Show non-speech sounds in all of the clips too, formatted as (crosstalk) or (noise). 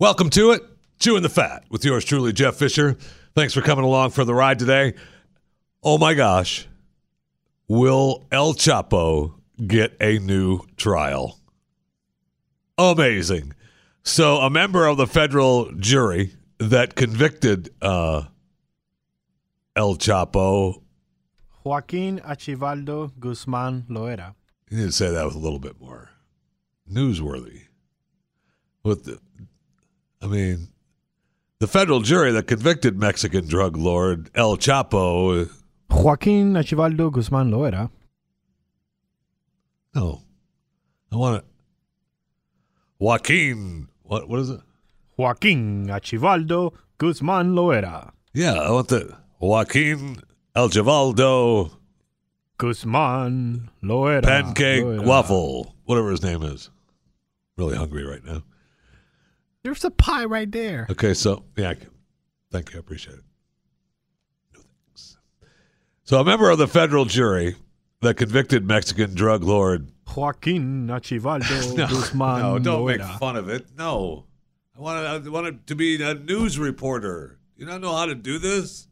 Welcome to it, Chewing the Fat, with yours truly, Jeff Fisher. Thanks for coming along for the ride today. Oh my gosh, will El Chapo get a new trial? Amazing. So, a member of the federal jury that convicted uh, El Chapo, Joaquin Archivaldo Guzman Loera. you need to say that with a little bit more newsworthy. With the, I mean, the federal jury that convicted Mexican drug lord El Chapo. Uh, Joaquin Archivaldo Guzman Loera. No, I want it. Joaquin. What? What is it? Joaquin Archivaldo Guzman Loera. Yeah, I want the Joaquin El Chavaldo Guzman Loera. pancake Loera. waffle, whatever his name is. Really hungry right now. There's a pie right there. Okay, so yeah, I can- thank you, I appreciate it. No thanks. So a member of the federal jury that convicted Mexican drug lord. Joaquin Archivaldo (laughs) No, Guzman no, don't make fun of it. No, I want I want it to be a news reporter. You don't know how to do this.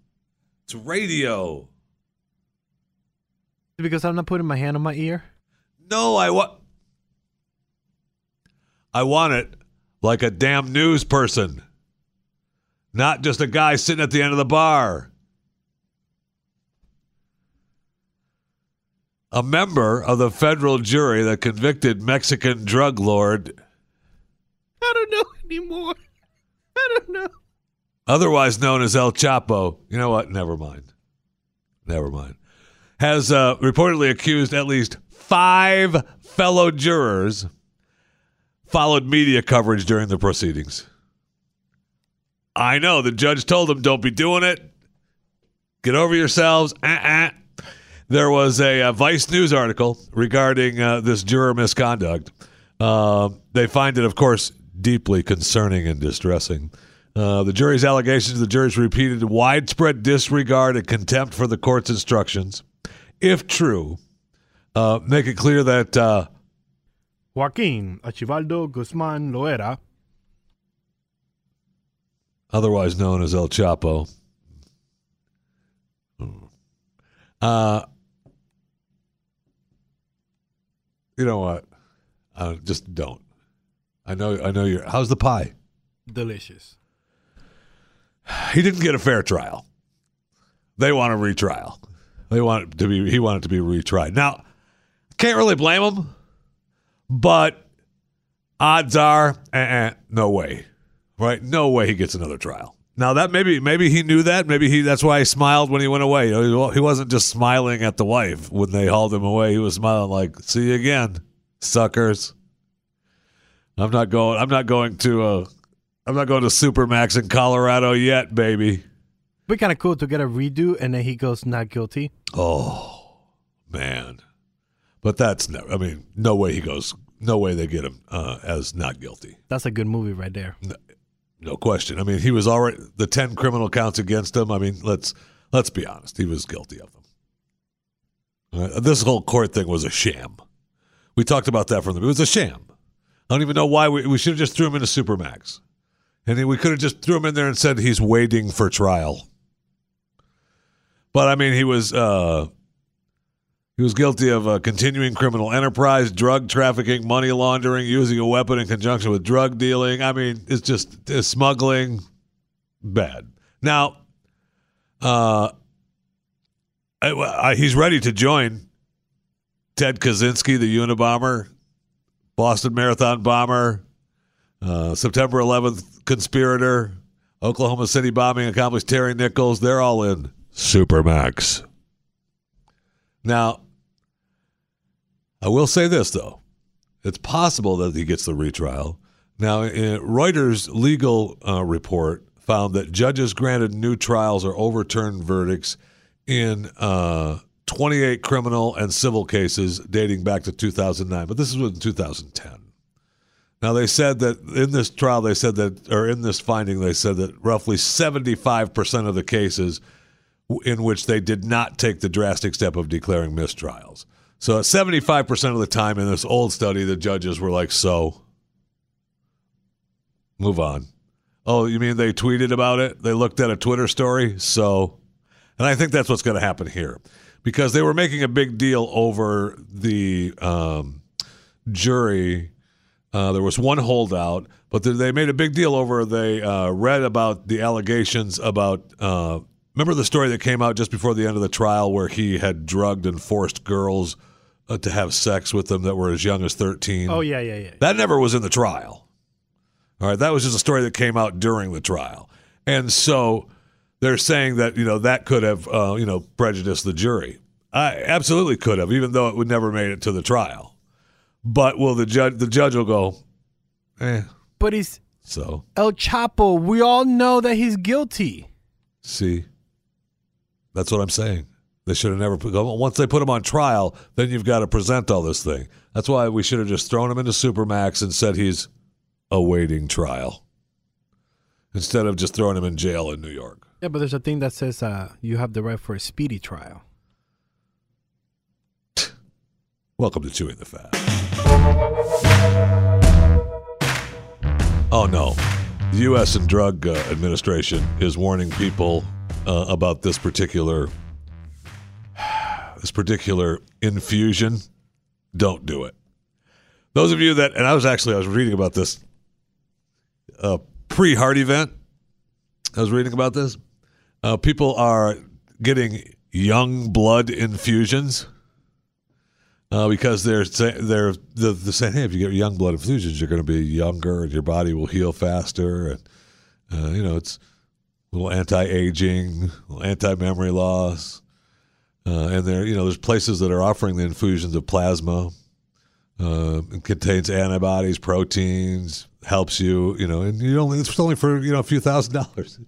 It's radio. Because I'm not putting my hand on my ear. No, I want. I want it like a damn news person, not just a guy sitting at the end of the bar. A member of the federal jury that convicted Mexican drug lord, I don't know anymore. I don't know. otherwise known as El Chapo. You know what? Never mind. Never mind. Has uh, reportedly accused at least five fellow jurors followed media coverage during the proceedings. I know the judge told them, "Don't be doing it. Get over yourselves." Uh-uh. There was a, uh Vice News article regarding uh, this juror misconduct. Uh, they find it, of course, deeply concerning and distressing. Uh, the jury's allegations, the jury's repeated widespread disregard and contempt for the court's instructions. If true, uh, make it clear that Joaquin Archivaldo Guzman Loera. otherwise known as El Chapo. Uh, you know what? Uh, just don't. I know. I know you're. How's the pie? Delicious. He didn't get a fair trial. They want a retrial. They want it to be. He wanted to be retried. Now, can't really blame him, but odds are, uh-uh, no way, right? No way he gets another trial. Now that maybe maybe he knew that. Maybe he that's why he smiled when he went away. You know, he wasn't just smiling at the wife when they hauled him away. He was smiling like, "See you again, suckers." I'm not going. I'm not going to. Uh, I'm not going to Supermax in Colorado yet, baby. Be kind of cool to get a redo and then he goes not guilty. Oh man, but that's no. I mean, no way he goes. No way they get him uh, as not guilty. That's a good movie right there. No question. I mean, he was already the ten criminal counts against him. I mean, let's let's be honest. He was guilty of them. Uh, this whole court thing was a sham. We talked about that from the. It was a sham. I don't even know why we, we should have just threw him into Supermax, and then we could have just threw him in there and said he's waiting for trial. But I mean, he was uh, he was guilty of uh, continuing criminal enterprise, drug trafficking, money laundering, using a weapon in conjunction with drug dealing. I mean, it's just it's smuggling, bad. Now, uh, I, I, he's ready to join Ted Kaczynski, the Unabomber, Boston Marathon bomber, uh, September 11th conspirator, Oklahoma City bombing accomplice Terry Nichols. They're all in Supermax. Now, I will say this though: it's possible that he gets the retrial. Now, Reuters' legal uh, report found that judges granted new trials or overturned verdicts in uh, 28 criminal and civil cases dating back to 2009, but this is in 2010. Now, they said that in this trial, they said that, or in this finding, they said that roughly 75% of the cases in which they did not take the drastic step of declaring mistrials. So, 75% of the time in this old study, the judges were like, so, move on. Oh, you mean they tweeted about it? They looked at a Twitter story? So, and I think that's what's going to happen here because they were making a big deal over the um, jury. Uh, there was one holdout, but they made a big deal over. They uh, read about the allegations about. Uh, remember the story that came out just before the end of the trial where he had drugged and forced girls uh, to have sex with them that were as young as thirteen. Oh yeah, yeah, yeah. That never was in the trial. All right, that was just a story that came out during the trial, and so they're saying that you know that could have uh, you know prejudiced the jury. I absolutely could have, even though it would never made it to the trial. But will the judge? The judge will go, eh. But he's So El Chapo. We all know that he's guilty. see, that's what I'm saying. They should have never put. Once they put him on trial, then you've got to present all this thing. That's why we should have just thrown him into Supermax and said he's awaiting trial instead of just throwing him in jail in New York. Yeah, but there's a thing that says uh, you have the right for a speedy trial. (laughs) Welcome to Chewing the Fat. Oh no. The U.S. and Drug uh, Administration is warning people uh, about this particular this particular infusion. Don't do it. Those of you that, and I was actually I was reading about this uh, pre-heart event. I was reading about this. Uh, people are getting young blood infusions uh, because they're they're they're saying, hey, if you get young blood infusions, you're going to be younger and your body will heal faster, and uh, you know it's little anti-aging, anti-memory loss, uh, and there you know there's places that are offering the infusions of plasma. Uh, it contains antibodies, proteins, helps you, you know, and you only it's only for you know a few thousand dollars.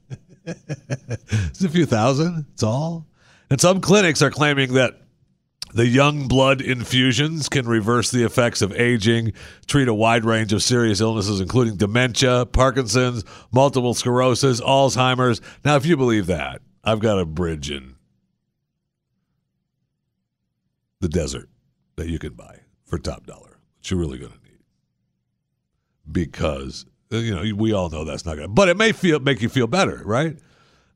(laughs) it's a few thousand. It's all. And some clinics are claiming that the young blood infusions can reverse the effects of aging, treat a wide range of serious illnesses, including dementia, Parkinson's, multiple sclerosis, Alzheimer's. Now, if you believe that, I've got a bridge in the desert that you can buy for top dollar that you're really going to need because you know we all know that's not going to but it may feel make you feel better right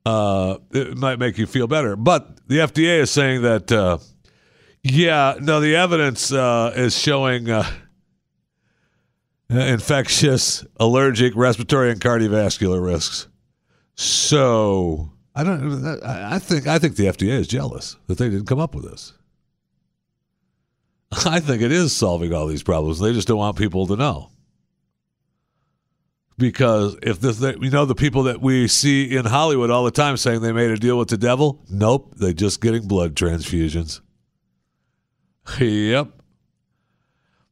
uh, it might make you feel better but the fda is saying that uh, yeah, no, the evidence uh, is showing uh, infectious, allergic, respiratory, and cardiovascular risks. So I don't. I think. I think the FDA is jealous that they didn't come up with this. (laughs) I think it is solving all these problems. They just don't want people to know. Because if this, you know, the people that we see in Hollywood all the time saying they made a deal with the devil, nope, they're just getting blood transfusions. Yep.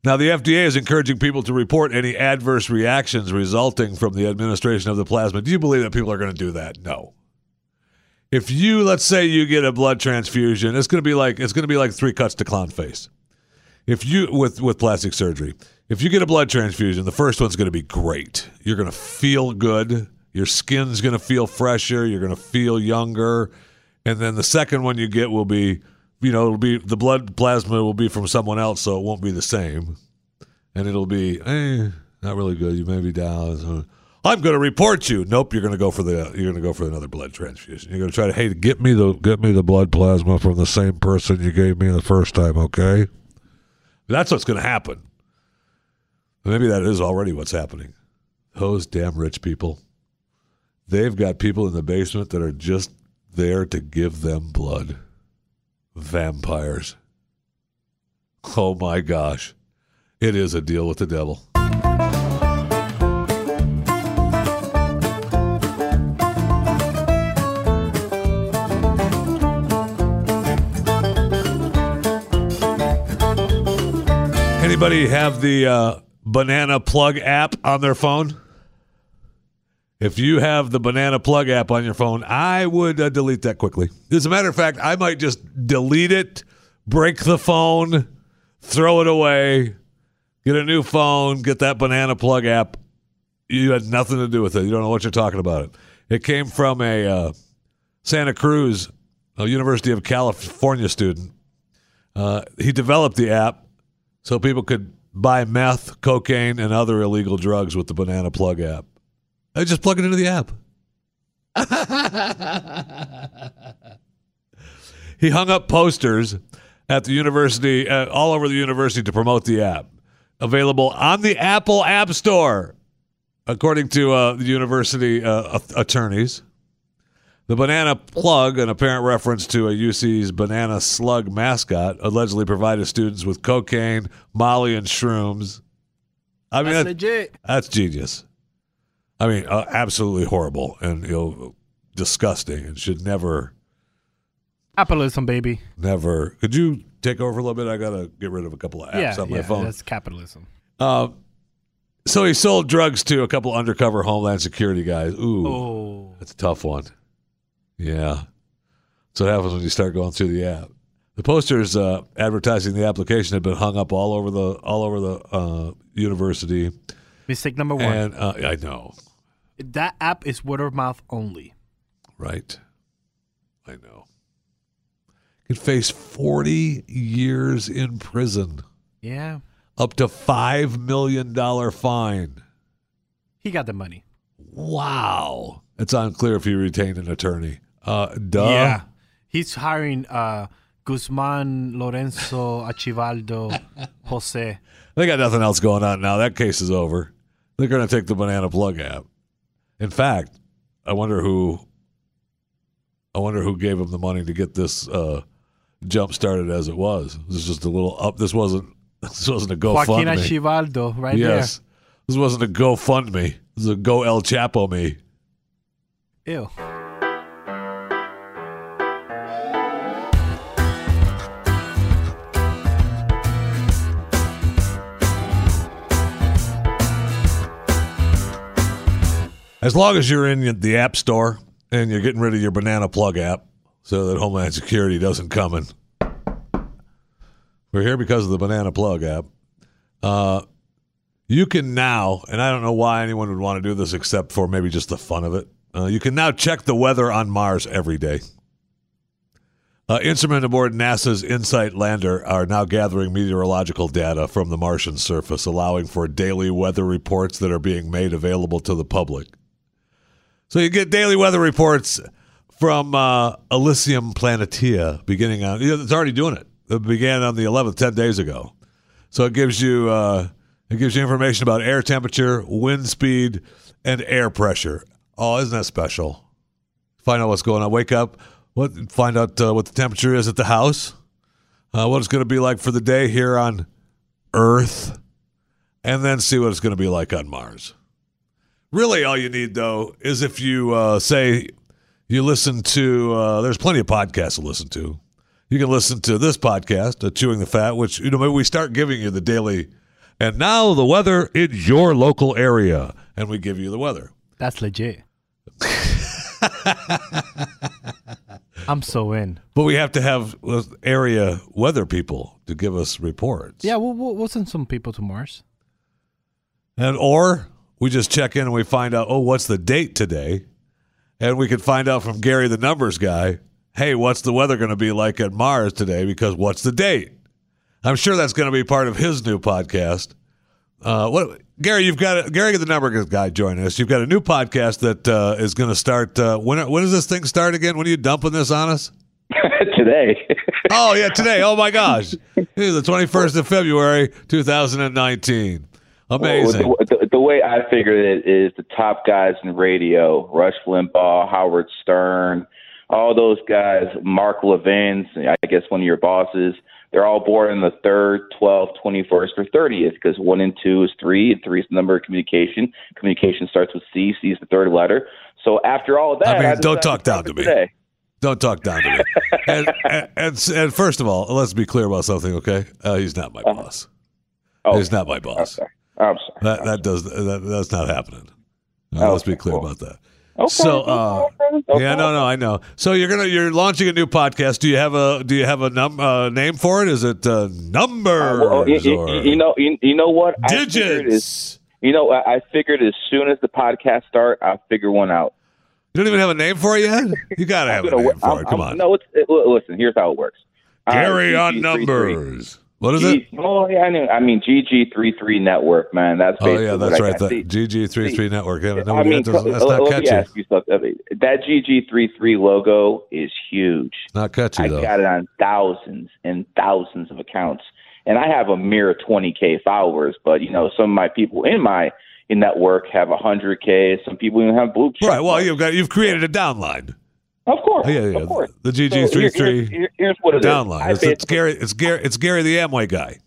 Now, the FDA is encouraging people to report any adverse reactions resulting from the administration of the plasma. Do you believe that people are going to do that? No. If you, let's say, you get a blood transfusion, it's going to be like it's going to be like three cuts to clown face. If you with with plastic surgery, if you get a blood transfusion, the first one's going to be great. You're going to feel good. Your skin's going to feel fresher. You're going to feel younger, and then the second one you get will be you know, it'll be the blood plasma will be from someone else, so it won't be the same, and it'll be eh, not really good. You may be down. I'm going to report you. Nope, you're going to go for the you're going to go for another blood transfusion. You're going to try to hey, get me the get me the blood plasma from the same person you gave me the first time. Okay, that's what's going to happen. Maybe that is already what's happening. Those damn rich people. They've got people in the basement that are just there to give them blood vampires. Oh my gosh. It is a deal with the devil. Anybody have the uh, Banana Plug app on their phone? If you have the Banana Plug app on your phone, I would uh, delete that quickly. As a matter of fact, I might just delete it, break the phone, throw it away, get a new phone, get that Banana Plug app. You had nothing to do with it. You don't know what you're talking about. It. It came from a uh, Santa Cruz, a University of California student. Uh, he developed the app so people could buy meth, cocaine, and other illegal drugs with the Banana Plug app. I just plug it into the app. (laughs) he hung up posters at the university, uh, all over the university, to promote the app. Available on the Apple App Store, according to uh, the university uh, attorneys. The banana plug, an apparent reference to a UC's banana slug mascot, allegedly provided students with cocaine, Molly, and shrooms. I mean, That's that- legit. that's genius. I mean, uh, absolutely horrible and you know, disgusting, and should never, Capitalism, baby. never. Could you take over a little bit? I gotta get rid of a couple of apps yeah, on my yeah, phone. that's capitalism. Uh, so he sold drugs to a couple undercover Homeland Security guys. Ooh, Oh, that's a tough one. Yeah, that's what happens when you start going through the app. The posters uh, advertising the application had been hung up all over the all over the uh, university, mistake number one. and uh, I know, that app is word of mouth only. right? I know. Could face forty years in prison, Yeah, up to five million dollar fine. he got the money. Wow. It's unclear if he retained an attorney. Uh, duh. Yeah, he's hiring uh, Guzman, Lorenzo, Achivaldo, (laughs) Jose. They got nothing else going on now. That case is over. They're going to take the banana plug app. In fact, I wonder who. I wonder who gave him the money to get this uh, jump started as it was. This is just a little up. This wasn't. (laughs) This wasn't a GoFundMe. Joaquin. Achivaldo, right yes, this wasn't a GoFundMe. This is a Go El Chapo me. Ew. As long as you're in the App Store and you're getting rid of your banana plug app, so that Homeland Security doesn't come in. we're here because of the banana plug app. Uh, you can now, and I don't know why anyone would want to do this except for maybe just the fun of it. Uh, you can now check the weather on Mars every day. Uh, instruments aboard NASA's InSight lander are now gathering meteorological data from the Martian surface, allowing for daily weather reports that are being made available to the public. So you get daily weather reports from uh, Elysium Planitia beginning on. It's already doing it. It began on the 11th, 10 days ago. So it gives you uh, it gives you information about air temperature, wind speed, and air pressure. Oh, isn't that special? Find out what's going on. Wake up. What? Find out uh, what the temperature is at the house. Uh, what it's going to be like for the day here on Earth, and then see what it's going to be like on Mars. Really, all you need though is if you uh, say you listen to. Uh, there's plenty of podcasts to listen to. You can listen to this podcast, uh, Chewing the Fat, which you know maybe we start giving you the daily. And now the weather in your local area, and we give you the weather. That's legit. (laughs) I'm so in. But we have to have uh, area weather people to give us reports. Yeah, we'll, we'll, we'll send some people to Mars. And or we just check in and we find out, oh, what's the date today? And we can find out from Gary the numbers guy, hey, what's the weather going to be like at Mars today? Because what's the date? I'm sure that's going to be part of his new podcast. Uh, what Gary, you've got a, Gary the number guy joining us. You've got a new podcast that uh, is going to start. Uh, when when does this thing start again? When are you dumping this on us? (laughs) today. (laughs) Oh yeah, today. Oh my gosh, the 21st of February, 2019. Amazing. Well, the, the, the way I figure it is the top guys in radio: Rush Limbaugh, Howard Stern, all those guys. Mark Levin, I guess one of your bosses. They're all born in the third, 12th, 21st, or 30th because one and two is three, and three is the number of communication. Communication starts with C. C is the third letter. So after all of that, I mean, decided don't talk down to me. Today. Don't talk down to me. (laughs) and, and, and and first of all, let's be clear about something, okay? Uh, he's not my boss. Oh, He's not my boss. sorry. I'm sorry. That that does that, that's not happening. Uh, Oh, let's be clear cool. about that. Okay, So, uh, okay, okay. Yeah, no, no, I know. So you're gonna you're launching a new podcast. Do you have a do you have a num uh, name for it? Is it uh, numbers Well, you, you- or you know, you, you know what? I digits? You know, I I figured as soon as the podcast start, I'll figure one out. You don't even have a name for it yet. You gotta (laughs) have a name for I'm- it. Come I'm- on, No, it's it, listen. Here's how it works. Gary on RCG33. numbers. What is G- it? Oh yeah, I know. I mean GG33 network, man. That's Oh yeah, that's right. The See, GG33 network. Yeah, I mean, that that's not catchy. ask you something. That GG33 logo is huge. Not catchy though. I though. got it on thousands and thousands of accounts, and I have a mere 20k followers. But you know, some of my people in my network have 100k. Some people even have blue. Right. Well, you've got you've created a downline. Of course, Oh, yeah, yeah. of course. The So here- GG33 here's, here- here's what it is. downline. I It's, it's Gary. It's Gary. It's Gary the Amway guy.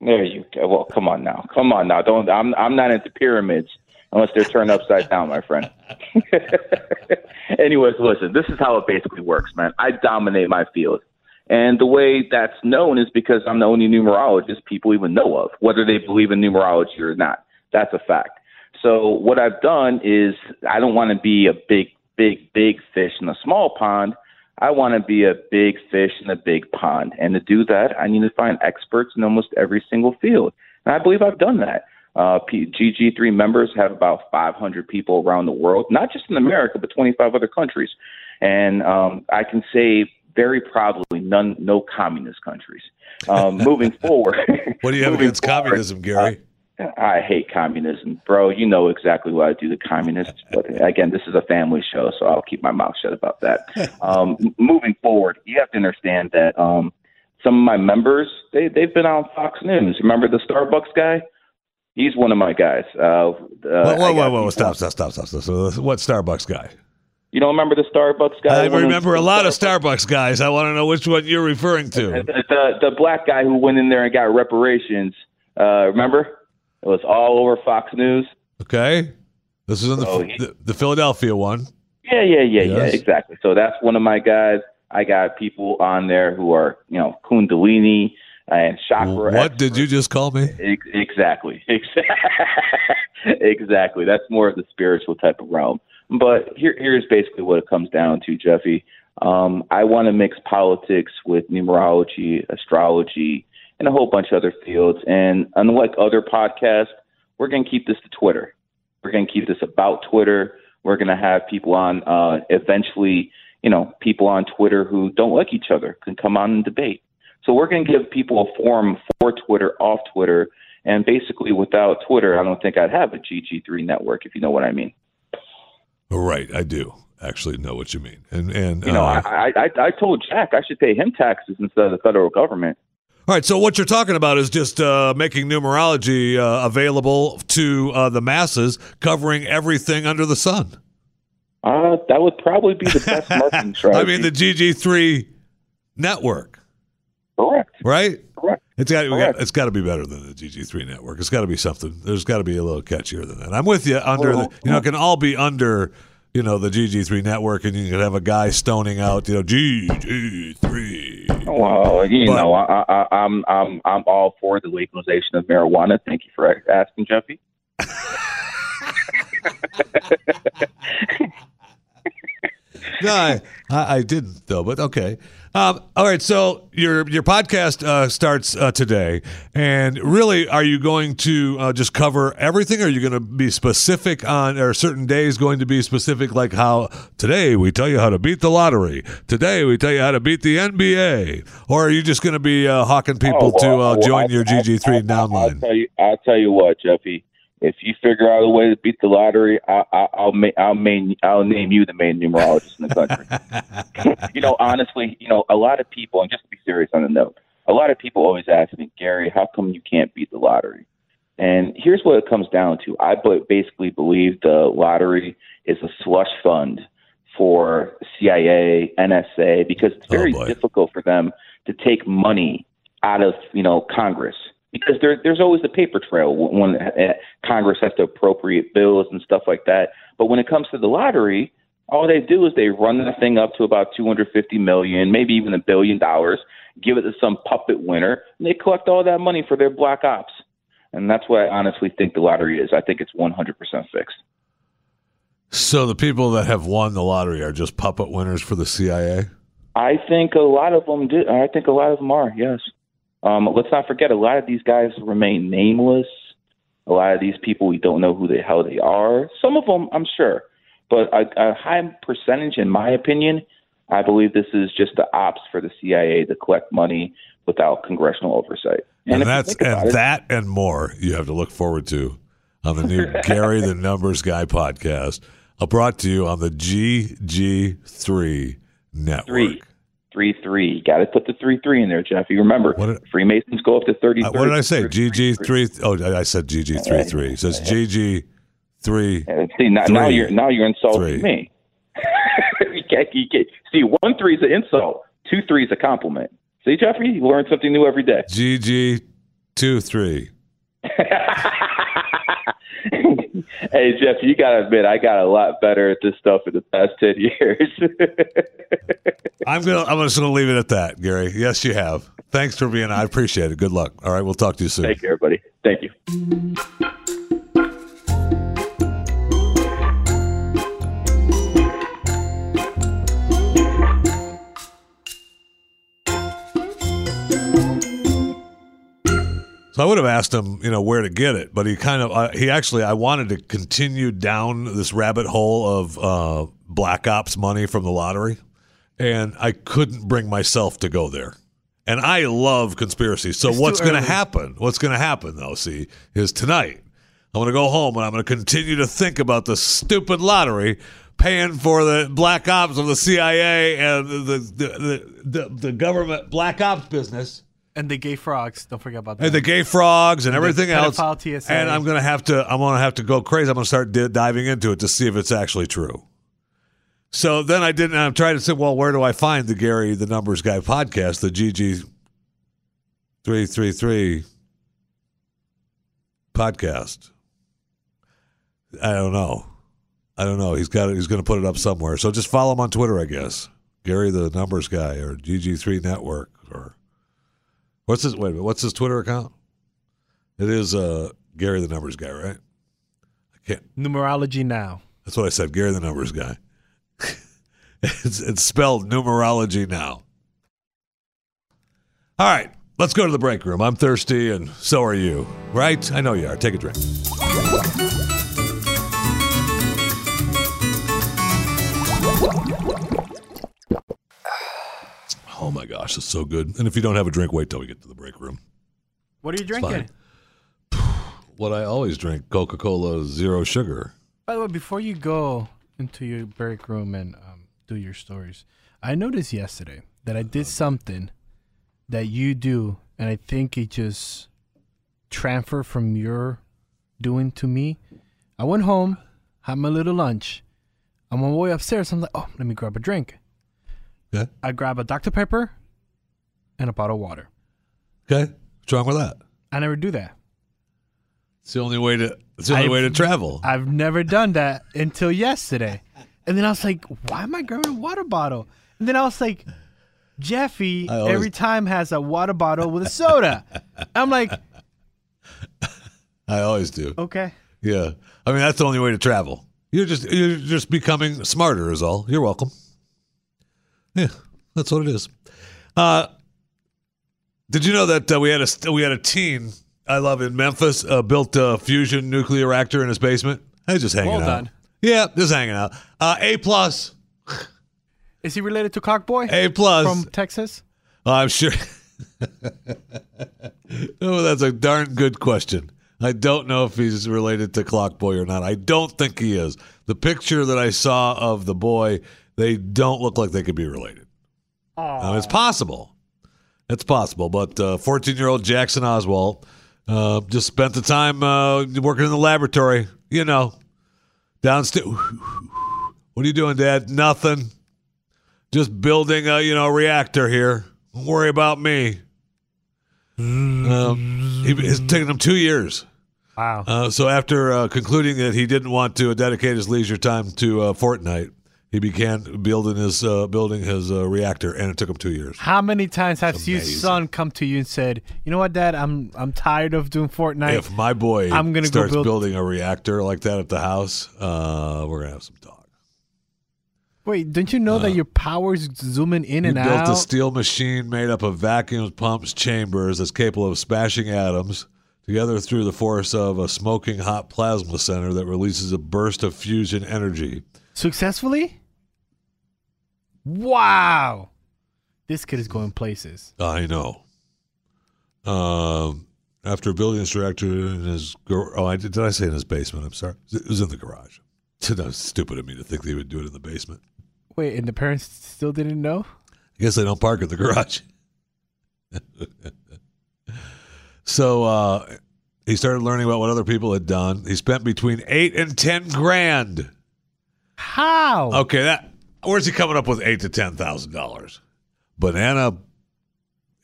There you go. Well, come on now. Come on now. Don't. I'm. I'm not into pyramids unless they're turned upside down, my friend. (laughs) Anyways, listen. This is how it basically works, man. I dominate my field, and the way that's known is because I'm the only numerologist people even know of, whether they believe in numerology or not. That's a fact. So what I've done is I don't want to be a big, big, big fish in a small pond. I want to be a big fish in a big pond. And to do that, I need to find experts in almost every single field. And I believe I've done that. Uh, P- GG3 members have about 500 people around the world, not just in America, but 25 other countries. And um, I can say very proudly, none, no communist countries. Um, moving forward. (laughs) What do you have (laughs) against forward, communism, Gary? I hate communism, bro. You know exactly what I do to communists. But again, this is a family show, so I'll keep my mouth shut about that. (laughs) Um, moving forward, you have to understand that um, some of my members they they've been on Fox News. Remember the Starbucks guy? He's one of my guys. Uh, uh, Whoa, whoa, whoa, whoa! Stop, stop, stop, stop, stop. What Starbucks guy? You don't remember the Starbucks guy? I remember a lot of Starbucks guys. I want to know which one you're referring to. the, the the black guy who went in there and got reparations. Uh, remember? It was all over Fox News. Okay, this is in the Oh, he- the, the Philadelphia one. Yeah, yeah, yeah, yeah, exactly. So that's one of my guys. I got people on there who are, you know, Kundalini and chakra. What did you just call me? Ex- Exactly. (laughs) exactly. That's more of the spiritual type of realm. But here, here's basically what it comes down to, Jeffy. Um, I want to mix politics with numerology, astrology, and a whole bunch of other fields. And unlike other podcasts, we're going to keep this to Twitter. We're going to keep this about Twitter. We're going to have people on uh, eventually, you know, people on Twitter who don't like each other can come on and debate. So we're going to give people a forum for Twitter, off Twitter, and basically without Twitter, I don't think I'd have a GG3 network, if you know what I mean. Right, I do actually know what you mean. And and You know, uh, I, I I told Jack I should pay him taxes instead of the federal government. All right, so what you're talking about is just uh, making numerology uh, available to uh, the masses, covering everything under the sun. Uh, that would probably be the (laughs) best marketing strategy. I mean, the GG3 network, correct, right? correct. It's got Correct. it's got to be better than the GG3 network. It's got to be something. There's got to be a little catchier than that. I'm with you. Under the, you know, it can all be under you know the GG3 network, and you can have a guy stoning out you know GG3. Well, you But- know, I, I, I'm I'm I'm all for the legalization of marijuana. Thank you for asking, Jeffy. (laughs) No, I, I, I didn't though, but okay. Um, all right, so your your podcast uh, starts uh, today, and really, are you going to uh, just cover everything? Or are you going to be specific on, or certain days going to be specific, like how today we tell you how to beat the lottery, today we tell you how to beat the NBA, or are you just going to be uh, hawking people Oh, to well, uh, well, join I- your GG three I- I- I'll downline? tell you, I'll tell you what, Jeffy. If you figure out a way to beat the lottery, I, I, I'll ma- I'll main, I'll name you the main numerologist in the country. (laughs) you know, honestly, you know, a lot of people, and just to be serious on the note, a lot of people always ask me, Gary, how come you can't beat the lottery? And here's what it comes down to. I basically believe the lottery is a slush fund for CIA, NSA, because it's Oh, very boy. difficult for them to take money out of you know Congress because there, there's always the paper trail when, uh, Congress has to appropriate bills and stuff like that. But when it comes to the lottery, all they do is they run the thing up to about 250 million, maybe even a billion dollars, give it to some puppet winner, and they collect all that money for their black ops. And that's what I honestly think the lottery is. I think it's 100% fixed. So the people that have won the lottery are just puppet winners for the CIA. I think a lot of them do. I think a lot of them are. Yes. Um, let's not forget a lot of these guys remain nameless. A lot of these people we don't know who the hell they are. Some of them, I'm sure, but a, a high percentage, in my opinion, I believe this is just the ops for the CIA to collect money without congressional oversight. And, you that's and it- that and more you have to look forward to on the new (laughs) Gary the Numbers Guy podcast, uh, brought to you on the GG3 network. Three. Three three. You Got to put the three three in there, Jeff. You remember What did- Freemasons go up to thirty. Uh, what did I say? GG3. Oh, I said GG33. It says GG3. Uh, See now, now you're now you're insulting Three. me. (laughs) you can't, you can't, see, one three is an insult. Two three is a compliment. See, Jeffrey, you learn something new every day. GG two three. (laughs) hey, Jeff, you gotta admit, I got a lot better at this stuff in the past ten years. (laughs) I'm gonna I'm just gonna leave it at that, Gary. Yes, you have. Thanks for being. I appreciate it. Good luck. All right, we'll talk to you soon. Thank you, everybody. Thank you. So I would have asked him, you know, where to get it, but he kind of uh, he actually I wanted to continue down this rabbit hole of uh, black ops money from the lottery, and I couldn't bring myself to go there. And I love conspiracies. So It's what's going to happen? What's going to happen though? See, is tonight I'm going to go home and I'm going to continue to think about the stupid lottery paying for the black ops of the CIA and the the the, the, the government black ops business And the gay frogs. Don't forget about that. and the gay frogs and And everything else. TSA. And I'm gonna have to. I'm gonna have to go crazy. I'm gonna start di- diving into it to see if it's actually true. So then I didn't. I'm trying to say, well, where do I find the Gary the Numbers Guy podcast, the GG three three three podcast? I don't know. I don't know. He's got it. He's going to put it up somewhere. So just follow him on Twitter, I guess. Gary the Numbers Guy or GG3 Network or what's his wait minute, what's his Twitter account? It is uh Gary the Numbers Guy, right? I can't. Numerology now. That's what I said. Gary the Numbers Guy. (laughs) it's it's spelled numerology now. All right, let's go to the break room. I'm thirsty, and so are you. Right? I know you are. Take a drink. (sighs) Oh my gosh, it's so good. And if you don't have a drink, wait till we get to the break room. What are you drinking? (sighs) What I always drink, Coca-Cola Zero Sugar. By the way, before you go into your break room and um, do your stories, I noticed yesterday that I did something that you do, and I think it just transferred from your doing to me. I went home, had my little lunch. I'm On my way upstairs, I'm like, oh, let me grab a drink. Okay. I grab a Dr. Pepper and a bottle of water. Okay. What's wrong with that? I never do that. It's the only way to. It's the only I've- way to travel. I've never done that until yesterday. And then I was like, why am I grabbing a water bottle? And then I was like, Jeffy always- every time has a water bottle with a soda. I'm like, I always do. okay. Yeah. I mean, that's the only way to travel. You're just you're just becoming smarter is all. You're welcome. Yeah, that's what it is. Uh, did you know that uh, we had a we had a teen I love in Memphis uh, built a fusion nuclear reactor in his basement? I just hanging Well out. done. Yeah, just hanging out. Uh, a plus, (laughs) Is he related to Cockboy A plus. from Texas? I'm sure. (laughs) oh, that's a darn good question. I don't know if he's related to Clockboy or not. I don't think he is. The picture that I saw of the boy, they don't look like they could be related. Now, it's possible. It's possible. But 14 year old Jackson Oswald uh, just spent the time uh, working in the laboratory, you know, downstairs. (sighs) What are you doing, Dad? Nothing. Just building a you know reactor here. Don't worry about me. Um, he, it's taken him two years. Wow. Uh, so after uh, concluding that he didn't want to dedicate his leisure time to uh, Fortnite, he began building his uh, building his uh, reactor, and it took him two years. How many times has your son come to you and said, "You know what, Dad? I'm I'm tired of doing Fortnite. if my boy I'm gonna go starts build- building a reactor like that at the house, uh, we're gonna have some talk. Wait, don't you know that your power's zooming in and Uh, built out? a steel machine made up of vacuums, pumps, chambers that's capable of smashing atoms together through the force of a smoking hot plasma center that releases a burst of fusion energy. Successfully? Wow. This kid is going places. I know. Um, after a building instructor in his gar- oh, I did, did I say in his basement? I'm sorry. It was in the garage. (laughs) That's stupid of me to think they would do it in the basement. Wait, and the parents still didn't know? I guess they don't park in the garage. (laughs) so uh, he started learning about what other people had done. He spent between eight and ten grand. How? Okay, that where's he coming up with eight to ten thousand dollars?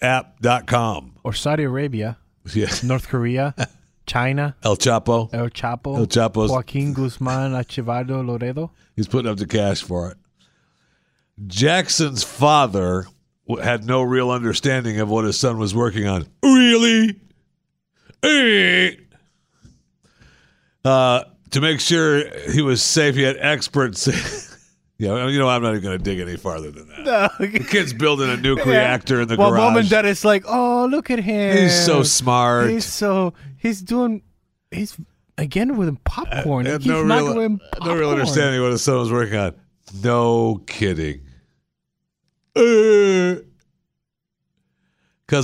BananaApp.com. Or Saudi Arabia, Yeah. North Korea, (laughs) China, El Chapo. El Chapo, El Chapo's- Joaquin Guzman, Archivado Loredo. He's putting up the cash for it. Jackson's father had no real understanding of what his son was working on. Really? Eh. Uh, to make sure he was safe, he had experts. (laughs) yeah, you know, I'm not even going to dig any farther than that. The kid's building a (laughs) nuke reactor in the well, garage. mom and dad is like, oh, look at him. He's so smart. He's so he's doing he's again with popcorn. Uh, uh, had he's no not real, doing uh, no real understanding what his son was working on. No kidding. Because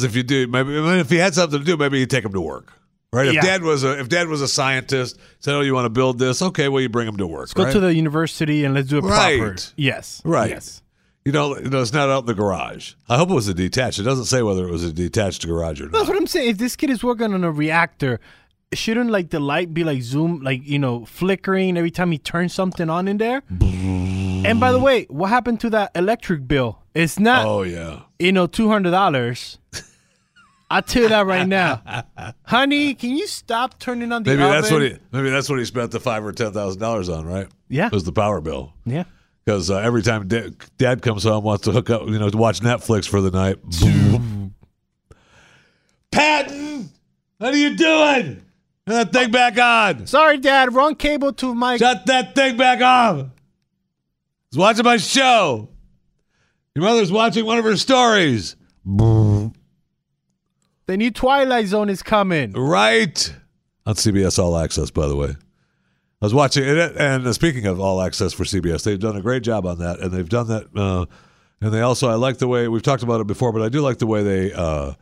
if you do, maybe if he had something to do, maybe he'd take him to work, right? If Yeah. dad was a if dad was a scientist, said, "Oh, you want to build this? Okay, well, you bring him to work." Let's go to the university and let's do it proper. Right. Yes. Right. Yes. you know, you know, it's not out in the garage. I hope it was a detached. It doesn't say whether it was a detached garage or not. That's what I'm saying. If this kid is working on a reactor, shouldn't like the light be like zoom, like you know, flickering every time he turns something on in there? and by the way, what happened to that electric bill? It's not Oh yeah, you know two hundred dollars. (laughs) I'll tell you that right now, (laughs) honey. Can you stop turning on the maybe oven? that's what he maybe that's what he spent the five or ten thousand dollars on, right? Yeah. was the power bill. Yeah. because uh, every time da- dad comes home wants to hook up you know to watch netflix for the night patton what are you doing Turn that thing back on Sorry, Dad. Wrong cable to my. shut that thing back off I was watching my show your mother's watching one of her stories The new Twilight Zone is coming. right. On cbs all access by the way. I was watching it and uh, speaking of all access for cbs they've done a great job on that and they've done that uh, and they also i like the way we've talked about it before but i do like the way they uh,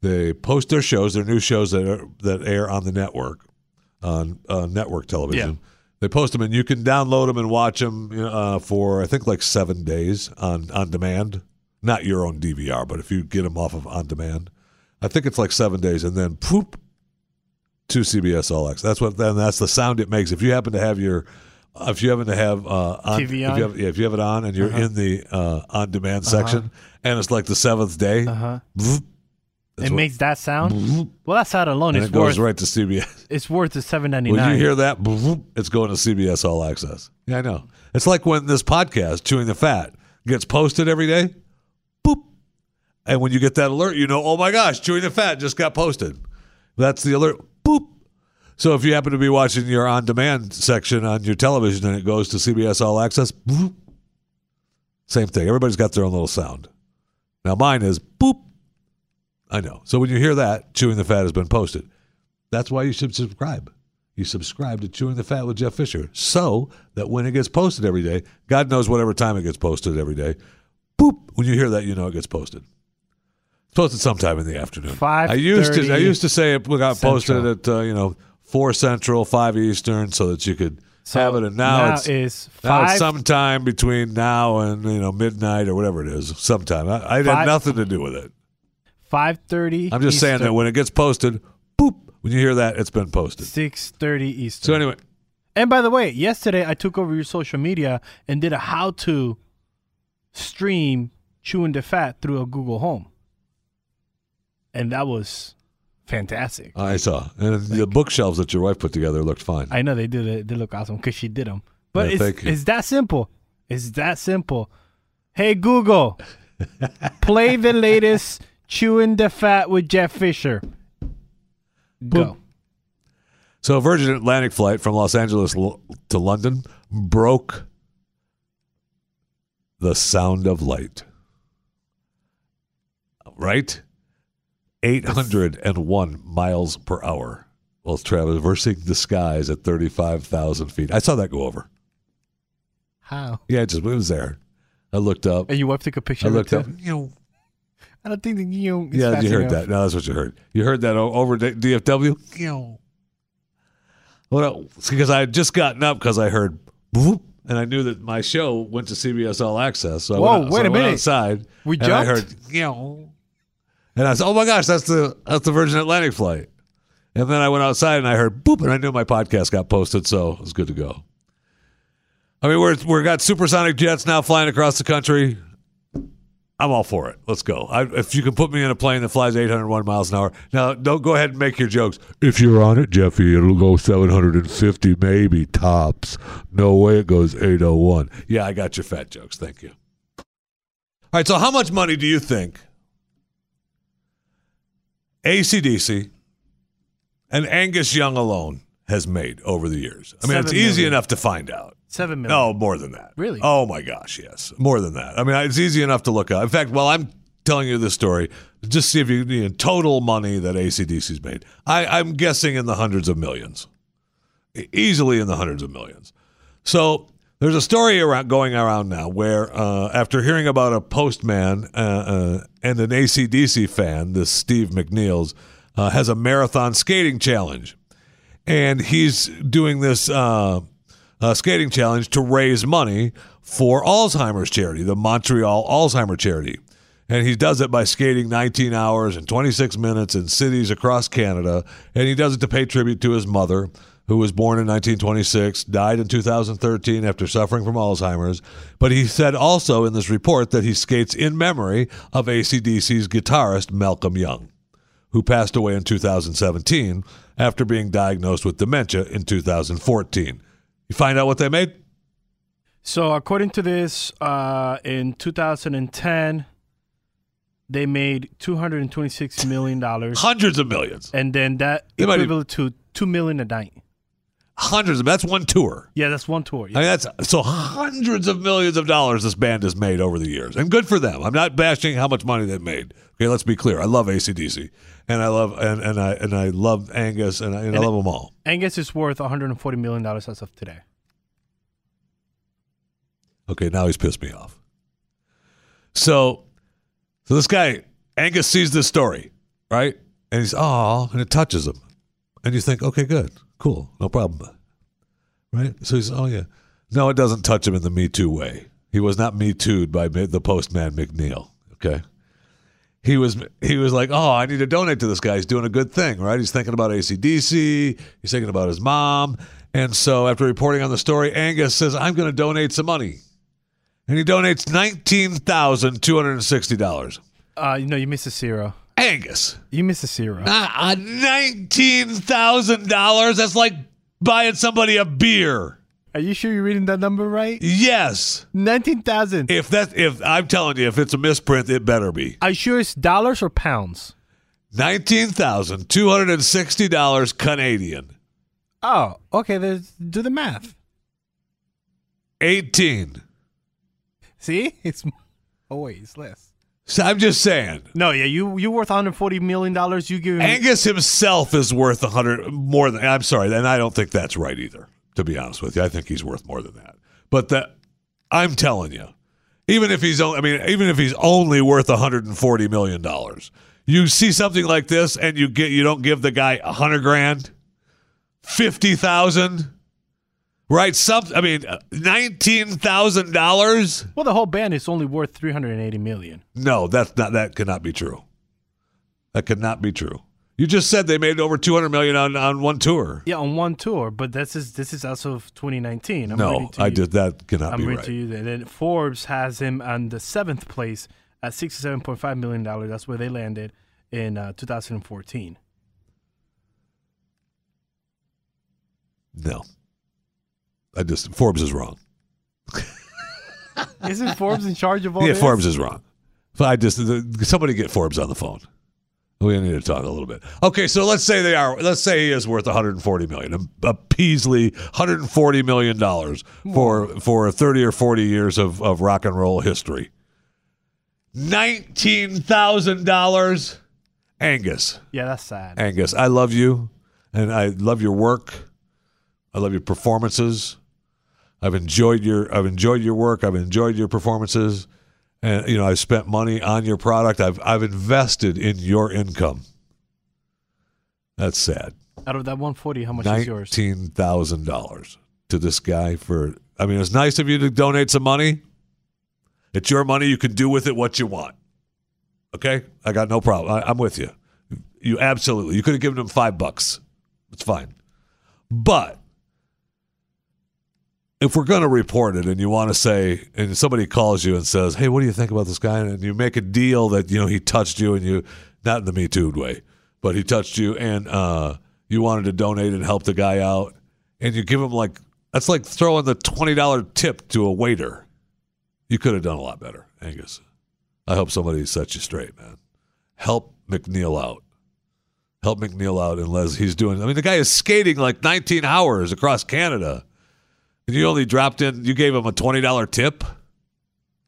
they post their shows their new shows that are, that air on the network on uh, network television. They post them and you can download them and watch them uh, for i think like seven days on on demand. Not your own dvr but if you get them off of on demand i think it's like seven days and then poop to CBS All Access. That's what. Then that's the sound it makes. If you happen to have your, if you happen to have uh, on, TV if you on? have, yeah, if you have it on and you're in the uh, on demand section, and it's like the seventh day, Uh huh. vroom, It what- makes that sound. Well, that sound alone is it goes worth. right to CBS. (laughs) It's worth the seven ninety nine. When you hear that, vroom, it's going to CBS All Access. Yeah, I know. It's like when this podcast, Chewing the Fat, gets posted every day. Boop. And when you get that alert, you know, oh my gosh, Chewing the Fat just got posted. That's the alert. Boop. So if you happen to be watching your on demand section on your television and it goes to CBS All Access, boop. Same thing. Everybody's got their own little sound. Now mine is boop. I know. So when you hear that, Chewing the Fat has been posted. That's why you should subscribe. You subscribe to Chewing the Fat with Jeff Fisher so that when it gets posted every day, God knows whatever time it gets posted every day, boop, when you hear that, you know it gets posted. Posted sometime in the afternoon. Five. I used to I used to say it got posted Central. at uh, you know 4 Central, 5 Eastern so that you could have it and now, it's is now it's sometime between now and you know midnight or whatever it is. Sometime I, I had Five- nothing to do with it. Five thirty. I'm just saying that when it gets posted, boop, when you hear that, it's been posted. six thirty Eastern. So anyway, And by the way, yesterday I took over your social media and did a how to stream chewing the fat through a Google Home. And that was fantastic. I saw, and the bookshelves that your wife put together looked fine. I know they did it. They look awesome because she did them. But Yeah, it's, it's that simple. It's that simple. Hey Google, (laughs) play the latest chewing the fat with Jeff Fisher. Go. so, a Virgin Atlantic flight from Los Angeles to London broke the sound of light. Right, eight hundred and one miles per hour while traversing the skies at thirty-five thousand feet. I saw that go over. How? Yeah, it just it was there. I looked up. And your wife took a picture I of it looked up. You know, I don't think the you. Is yeah, you heard enough. that. No, that's what you heard. You heard that over DFW. Well, because I had just gotten up because I heard, "Boop," and I knew that my show went to CBS All Access. So I Whoa, went, out- so wait I a went minute. outside. We and I jumped? heard, "Meow." And I said, "Oh my gosh, that's the that's the Virgin Atlantic flight." And then I went outside and I heard boop, and I knew my podcast got posted, so it was good to go. I mean, we're we've got supersonic jets now flying across the country. I'm all for it. Let's go. I, if you can put me in a plane that flies 801 miles an hour. Now, don't go ahead and make your jokes. If you're on it, Jeffy, it'll go 750, maybe tops. No way it goes 801. Yeah, I got your fat jokes. Thank you. All right, so how much money do you think ACDC and Angus Young alone has made over the years? I mean, it's Seven easy million. enough to find out. Seven million. No, more than that. Really? Oh my gosh, yes, more than that. I mean, it's easy enough to look up. In fact, while I'm telling you this story, just see if you you know, total money that ACDC's made. I, I'm guessing in the hundreds of millions, easily in the hundreds of millions. So there's a story around going around now where uh, after hearing about a postman uh, uh, and an ACDC fan, this Steve McNeils uh, has a marathon skating challenge and he's doing this uh, uh, skating challenge to raise money for Alzheimer's charity, the Montreal Alzheimer charity. And he does it by skating 19 hours and 26 minutes in cities across Canada. And he does it to pay tribute to his mother, who was born in 1926, died in 2013 after suffering from Alzheimer's. But he said also in this report that he skates in memory of ACDC's guitarist, Malcolm Young who passed away in 2017 after being diagnosed with dementia in 2014. You find out what they made? So according to this, uh, in 2010, they made 226 million dollars, Hundreds of millions. and then that equivalent to two million a night. Hundreds of that's one tour. Yeah, that's one tour. I mean, that's so hundreds of millions of dollars this band has made over the years, and good for them. I'm not bashing how much money they've made. Okay, let's be clear. I love ACDC, and I love and, and I and I love Angus, and I, and I love them all. Angus is worth 140 million dollars as of today. Okay, now he's pissed me off. So, so this guy Angus sees this story, right? And he's oh, and it touches him, and you think, okay, good, cool, no problem, right? So he's oh yeah, no, it doesn't touch him in the Me Too way. He was not Me Too'd by the postman McNeil. Okay, he was he was like, oh, I need to donate to this guy. He's doing a good thing, right? He's thinking about ACDC. He's thinking about his mom. And so after reporting on the story, Angus says, I'm going to donate some money. And he donates $19,260. Uh, you know, you missed a zero. Angus, You missed a zero. ah, $19,000? That's like buying somebody a beer. Are you sure you're reading that number right? Yes. 19,000. If that if I'm telling you if it's a misprint, it better be. Are you sure it's dollars or pounds? $19,260 Canadian. Oh, okay. There's do the math. 18. See, (laughs) it's always less. So I'm just saying. No, yeah, you you worth 140 million dollars. You give Angus himself is worth a hundred more than. I'm sorry, and I don't think that's right either. To be honest with you, I think he's worth more than that. But that I'm telling you, even if he's only, I mean, even if he's only worth 140 million dollars, you see something like this, and you get you don't give the guy a hundred grand, fifty thousand, right? Some, I mean, nineteen thousand dollars. Well, the whole band is only worth 380 million. No, that's not. That cannot be true. That could not be true. You just said they made over 200 million on, on one tour. Yeah, on one tour, but this is this is as of 2019. I'm no, to I you. did that. Cannot I'm be right. to you. And then Forbes has him on the seventh place at 67.5 million dollars. That's where they landed in uh, 2014. No, I just Forbes is wrong. Isn't Forbes in charge of all yeah, this? Forbes is wrong. So I just somebody get Forbes on the phone. We need to talk a little bit. Okay, so let's say they are. Let's say he is worth 140 million. A, a Peasley 140 million dollars for for 30 or 40 years of of rock and roll history. Nineteen thousand dollars, Angus. Yeah, that's sad. Angus, I love you, and I love your work. I love your performances. I've enjoyed your I've enjoyed your work. I've enjoyed your performances. and you know I've spent money on your product. I've I've invested in your income. That's sad. Out of that 140, how much is yours? Nineteen thousand dollars to this guy for. I mean, it's nice of you to donate some money. It's your money. You can do with it what you want. Okay, I got no problem. I, I'm with you. You absolutely. You could have given him five bucks. It's fine. But if we're going to report it and you want to say, and somebody calls you and says, "Hey, what do you think about this guy?" and you make a deal that you know he touched you and you, not in the Me Too way, but he touched you and uh, you wanted to donate and help the guy out, and you give him like that's like throwing the twenty dollar tip to a waiter. You could have done a lot better, Angus. I hope somebody sets you straight, man. Help McNeil out. Help McNeil out unless He's doing. I mean, the guy is skating like 19 hours across Canada, you only dropped in. You gave him a twenty dollar tip.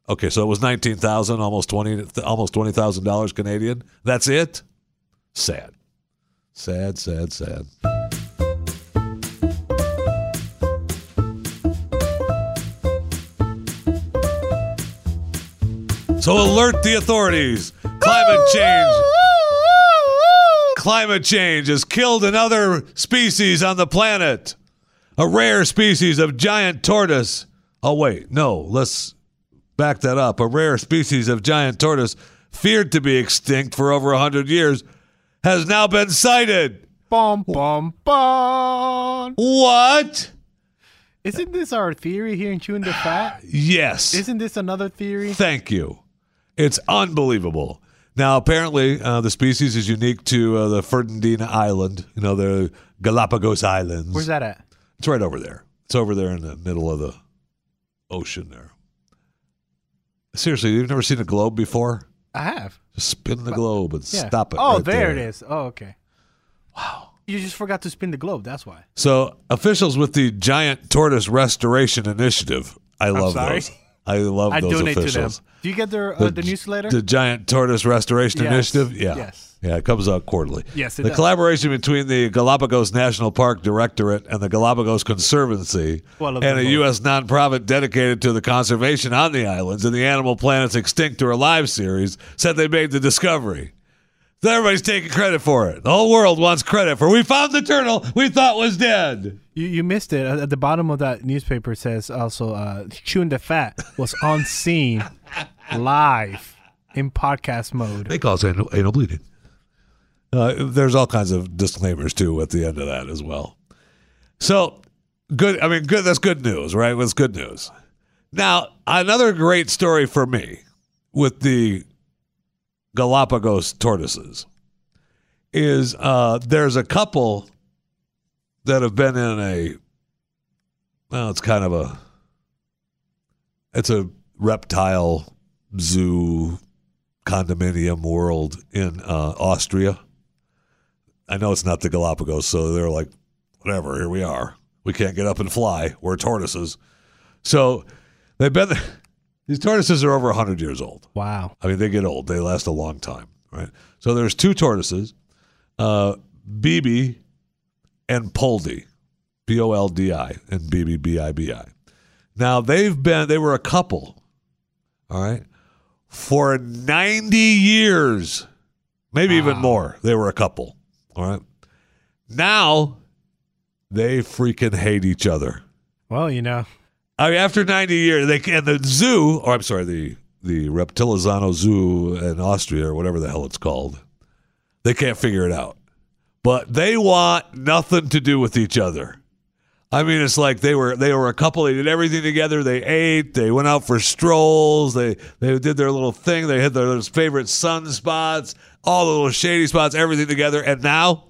Okay, so it was nineteen thousand, almost twenty, almost twenty thousand dollars Canadian. That's it. Sad, sad, sad, sad. So alert the authorities. Climate change. Climate change has killed another species on the planet. A rare species of giant tortoise. Oh, wait. No, let's back that up. A rare species of giant tortoise, feared to be extinct for over 100 years, has now been sighted. Bum, bum, bum. What? Isn't this our theory here in Chewing the Fat? Yes. Isn't this another theory? Thank you. It's unbelievable. Now, apparently, uh, the species is unique to uh, the Fernandina Island. You know, the Galapagos Islands. Where's that at? It's right over there. It's over there in the middle of the ocean there. Seriously, you've never seen a globe before? I have. Just spin the globe and Yeah. stop it. Oh, right there, it is. Oh, okay. Wow. You just forgot to spin the globe. That's why. So, officials with the Giant Tortoise Restoration Initiative. I love sorry? those. (laughs) I love I those donate officials. to them. Do you get their uh, the, newsletter? The Giant Tortoise Restoration Yes. Initiative? Yeah. Yes. Yeah, it comes out quarterly. Yes, it the does. collaboration between the Galapagos National Park Directorate and the Galapagos Conservancy Well, and a them both. U.S. nonprofit dedicated to the conservation on the islands and the Animal Planet's Extinct or Alive series said they made the discovery. Everybody's taking credit for it. The whole world wants credit for we found the turtle we thought was dead. you, you missed it. At the bottom of that newspaper says also uh, Chewing the Fat was on scene (laughs) live in podcast mode. They call it anal, anal bleeding. Uh, there's all kinds of disclaimers too at the end of that as well. So good. I mean, good. That's good news, right? That's good news. Now another great story for me with the Galapagos tortoises is uh, there's a couple that have been in a well, it's kind of a it's a reptile zoo condominium world in uh, Austria. I know it's not the Galapagos, so they're like, whatever, here we are. We can't get up and fly. We're tortoises. So they've been, these tortoises are over 100 years old. Wow. I mean, they get old. They last a long time, right? So there's two tortoises, uh, Bibi and Poldi, P O L D I, and Bibi, B I B I. Now they've been, they were a couple, all right, for 90 years, maybe even more. They were a couple, all right. Now they freaking hate each other. Well, you know, I mean, after 90 years, they and the zoo, or I'm sorry, the the Reptilizano Zoo in Austria, or whatever the hell it's called, they can't figure it out. But they want nothing to do with each other. I mean, it's like they were they were a couple. They did everything together. They ate. They went out for strolls. They they did their little thing. They had their favorite sun spots, all the little shady spots, everything together. And now,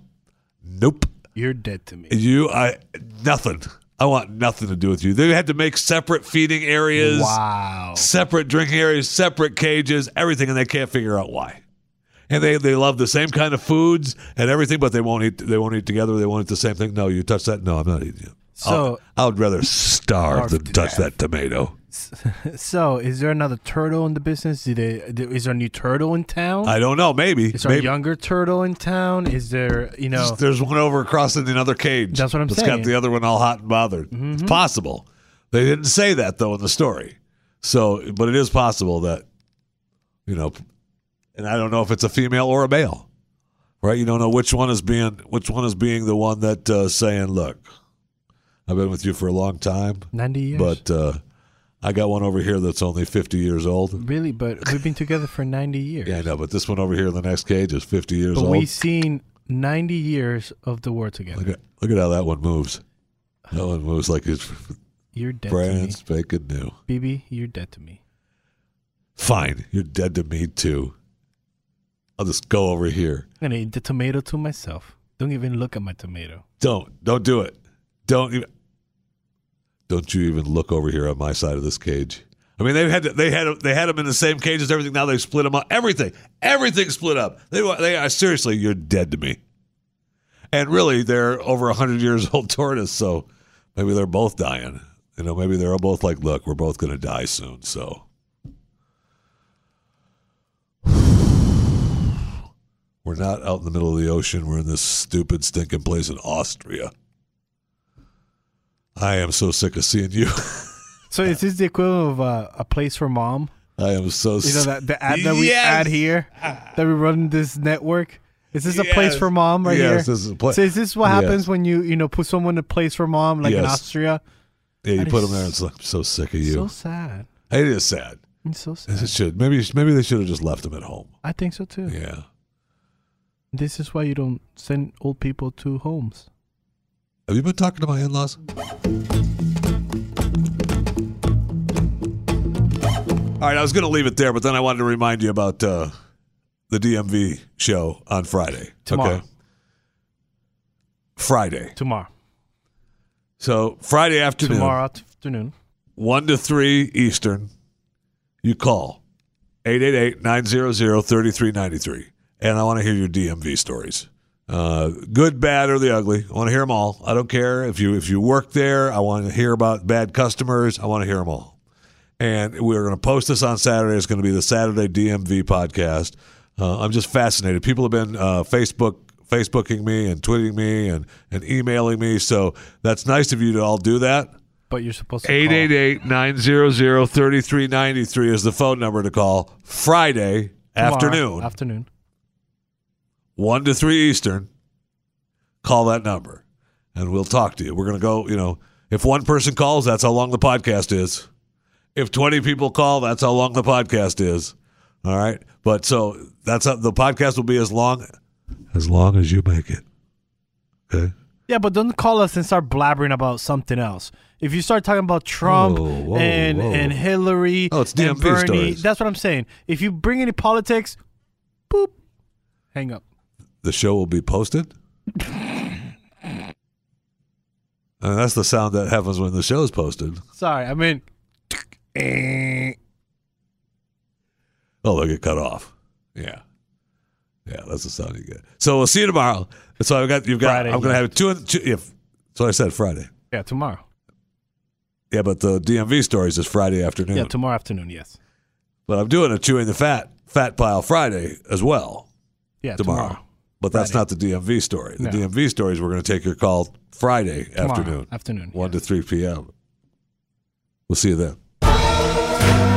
nope. you're dead to me. You, I, nothing. I want nothing to do with you. They had to make separate feeding areas, Wow. separate drinking areas, separate cages, everything, and they can't figure out why. And they, they love the same kind of foods and everything, but they won't eat. They won't eat together. They won't eat the same thing. No, you touch that. No, I'm not eating it. So, I would rather starve than to touch death. that tomato. (laughs) so is there another turtle in the business? Did they, is there a new turtle in town? I don't know. Maybe. is there maybe. a younger turtle in town? Is there, you know, There's one over across in another cage. That's what I'm It's saying. got the other one all hot and bothered. Mm-hmm. It's possible. They didn't say that though in the story. So, but it is possible that you know, and I don't know if it's a female or a male, right? You don't know which one is being which one is being the one that uh, saying, "Look, I've been with you for a long time, 90 years. but uh, I got one over here that's only 50 years old." really, but we've been together for 90 years. Yeah, I know, but this one over here in the next cage is 50 years but old. we've seen 90 years of the war together. Look at look at how that one moves. That one moves like it's You're dead brand spanking new. Bibi, you're dead to me. Fine, you're dead to me too. I'll just go over here. I'm going to eat the tomato to myself. Don't even look at my tomato. Don't don't do it. Don't even. Don't you even look over here on my side of this cage. I mean, they had they had they had them in the same cage as everything. Now they split them up. Everything, everything split up. They they are seriously, you're dead to me. And really, they're over hundred years old (laughs) tortoise, so maybe they're both dying. You know, maybe they're both like, look, we're both going to die soon. So (sighs) we're not out in the middle of the ocean. We're in this stupid, stinking place in Austria. I am so sick of seeing you. So is this the equivalent of uh, a place for mom? I am so sick. You know that the ad that we Yes! add here that we run this network. Is this a place for mom right yes, here? this is a place. So is this what Yes. happens when you you know put someone in a place for mom like in Austria? Yeah, you That put them there. and It's like, I'm so sick of you. So sad. it is sad. It's so sad. It should maybe maybe they should have just left them at home. I think so too. Yeah. This is why you don't send old people to homes. Have you been talking to my in-laws? All right, I was going to leave it there, but then I wanted to remind you about uh, the DMV show on Friday. Tomorrow. Okay. Friday. Tomorrow. So Friday afternoon, Tomorrow afternoon. 1 to 3 Eastern, you call 888-900-3393. And I want to hear your DMV stories. Uh, good, bad, or the ugly. I want to hear them all. I don't care if you if you work there. I want to hear about bad customers. I want to hear them all. And we're going to post this on Saturday. It's going to be the Saturday DMV podcast. Uh, I'm just fascinated. People have been uh, Facebook Facebooking me and tweeting me and, and emailing me. So that's nice of you to all do that. But you're supposed to 888 900 3393 is the phone number to call Friday. Tomorrow afternoon, Afternoon. 1 to 3 Eastern. Call that number and we'll talk to you. We're going to go, you know, if one person calls, that's how long the podcast is. If 20 people call, that's how long the podcast is. All right. But so that's how the podcast will be as long as long as you make it. Okay. Yeah, but don't call us and start blabbering about something else. If you start talking about Trump Whoa, whoa, and whoa. and Hillary Oh, it's and Bernie, stories. that's what I'm saying. If you bring any politics, boop, hang up. The show will be posted. And that's the sound that happens when the show is posted. Sorry, I mean. Oh, they'll get cut off. Yeah. Yeah, that's the sound you get. So we'll see you tomorrow. So I've got you've got Friday, I'm gonna yeah. have two, two if so I said Friday. yeah, tomorrow. Yeah, but the DMV stories is Friday afternoon. Yeah, tomorrow afternoon. Yes. but I'm doing a chewing the fat fat pile Friday as well Yeah, tomorrow. tomorrow. But that's not the DMV story. The No. DMV stories we're gonna take your call Friday Tomorrow afternoon. Afternoon. One yeah. to three PM. We'll see you then.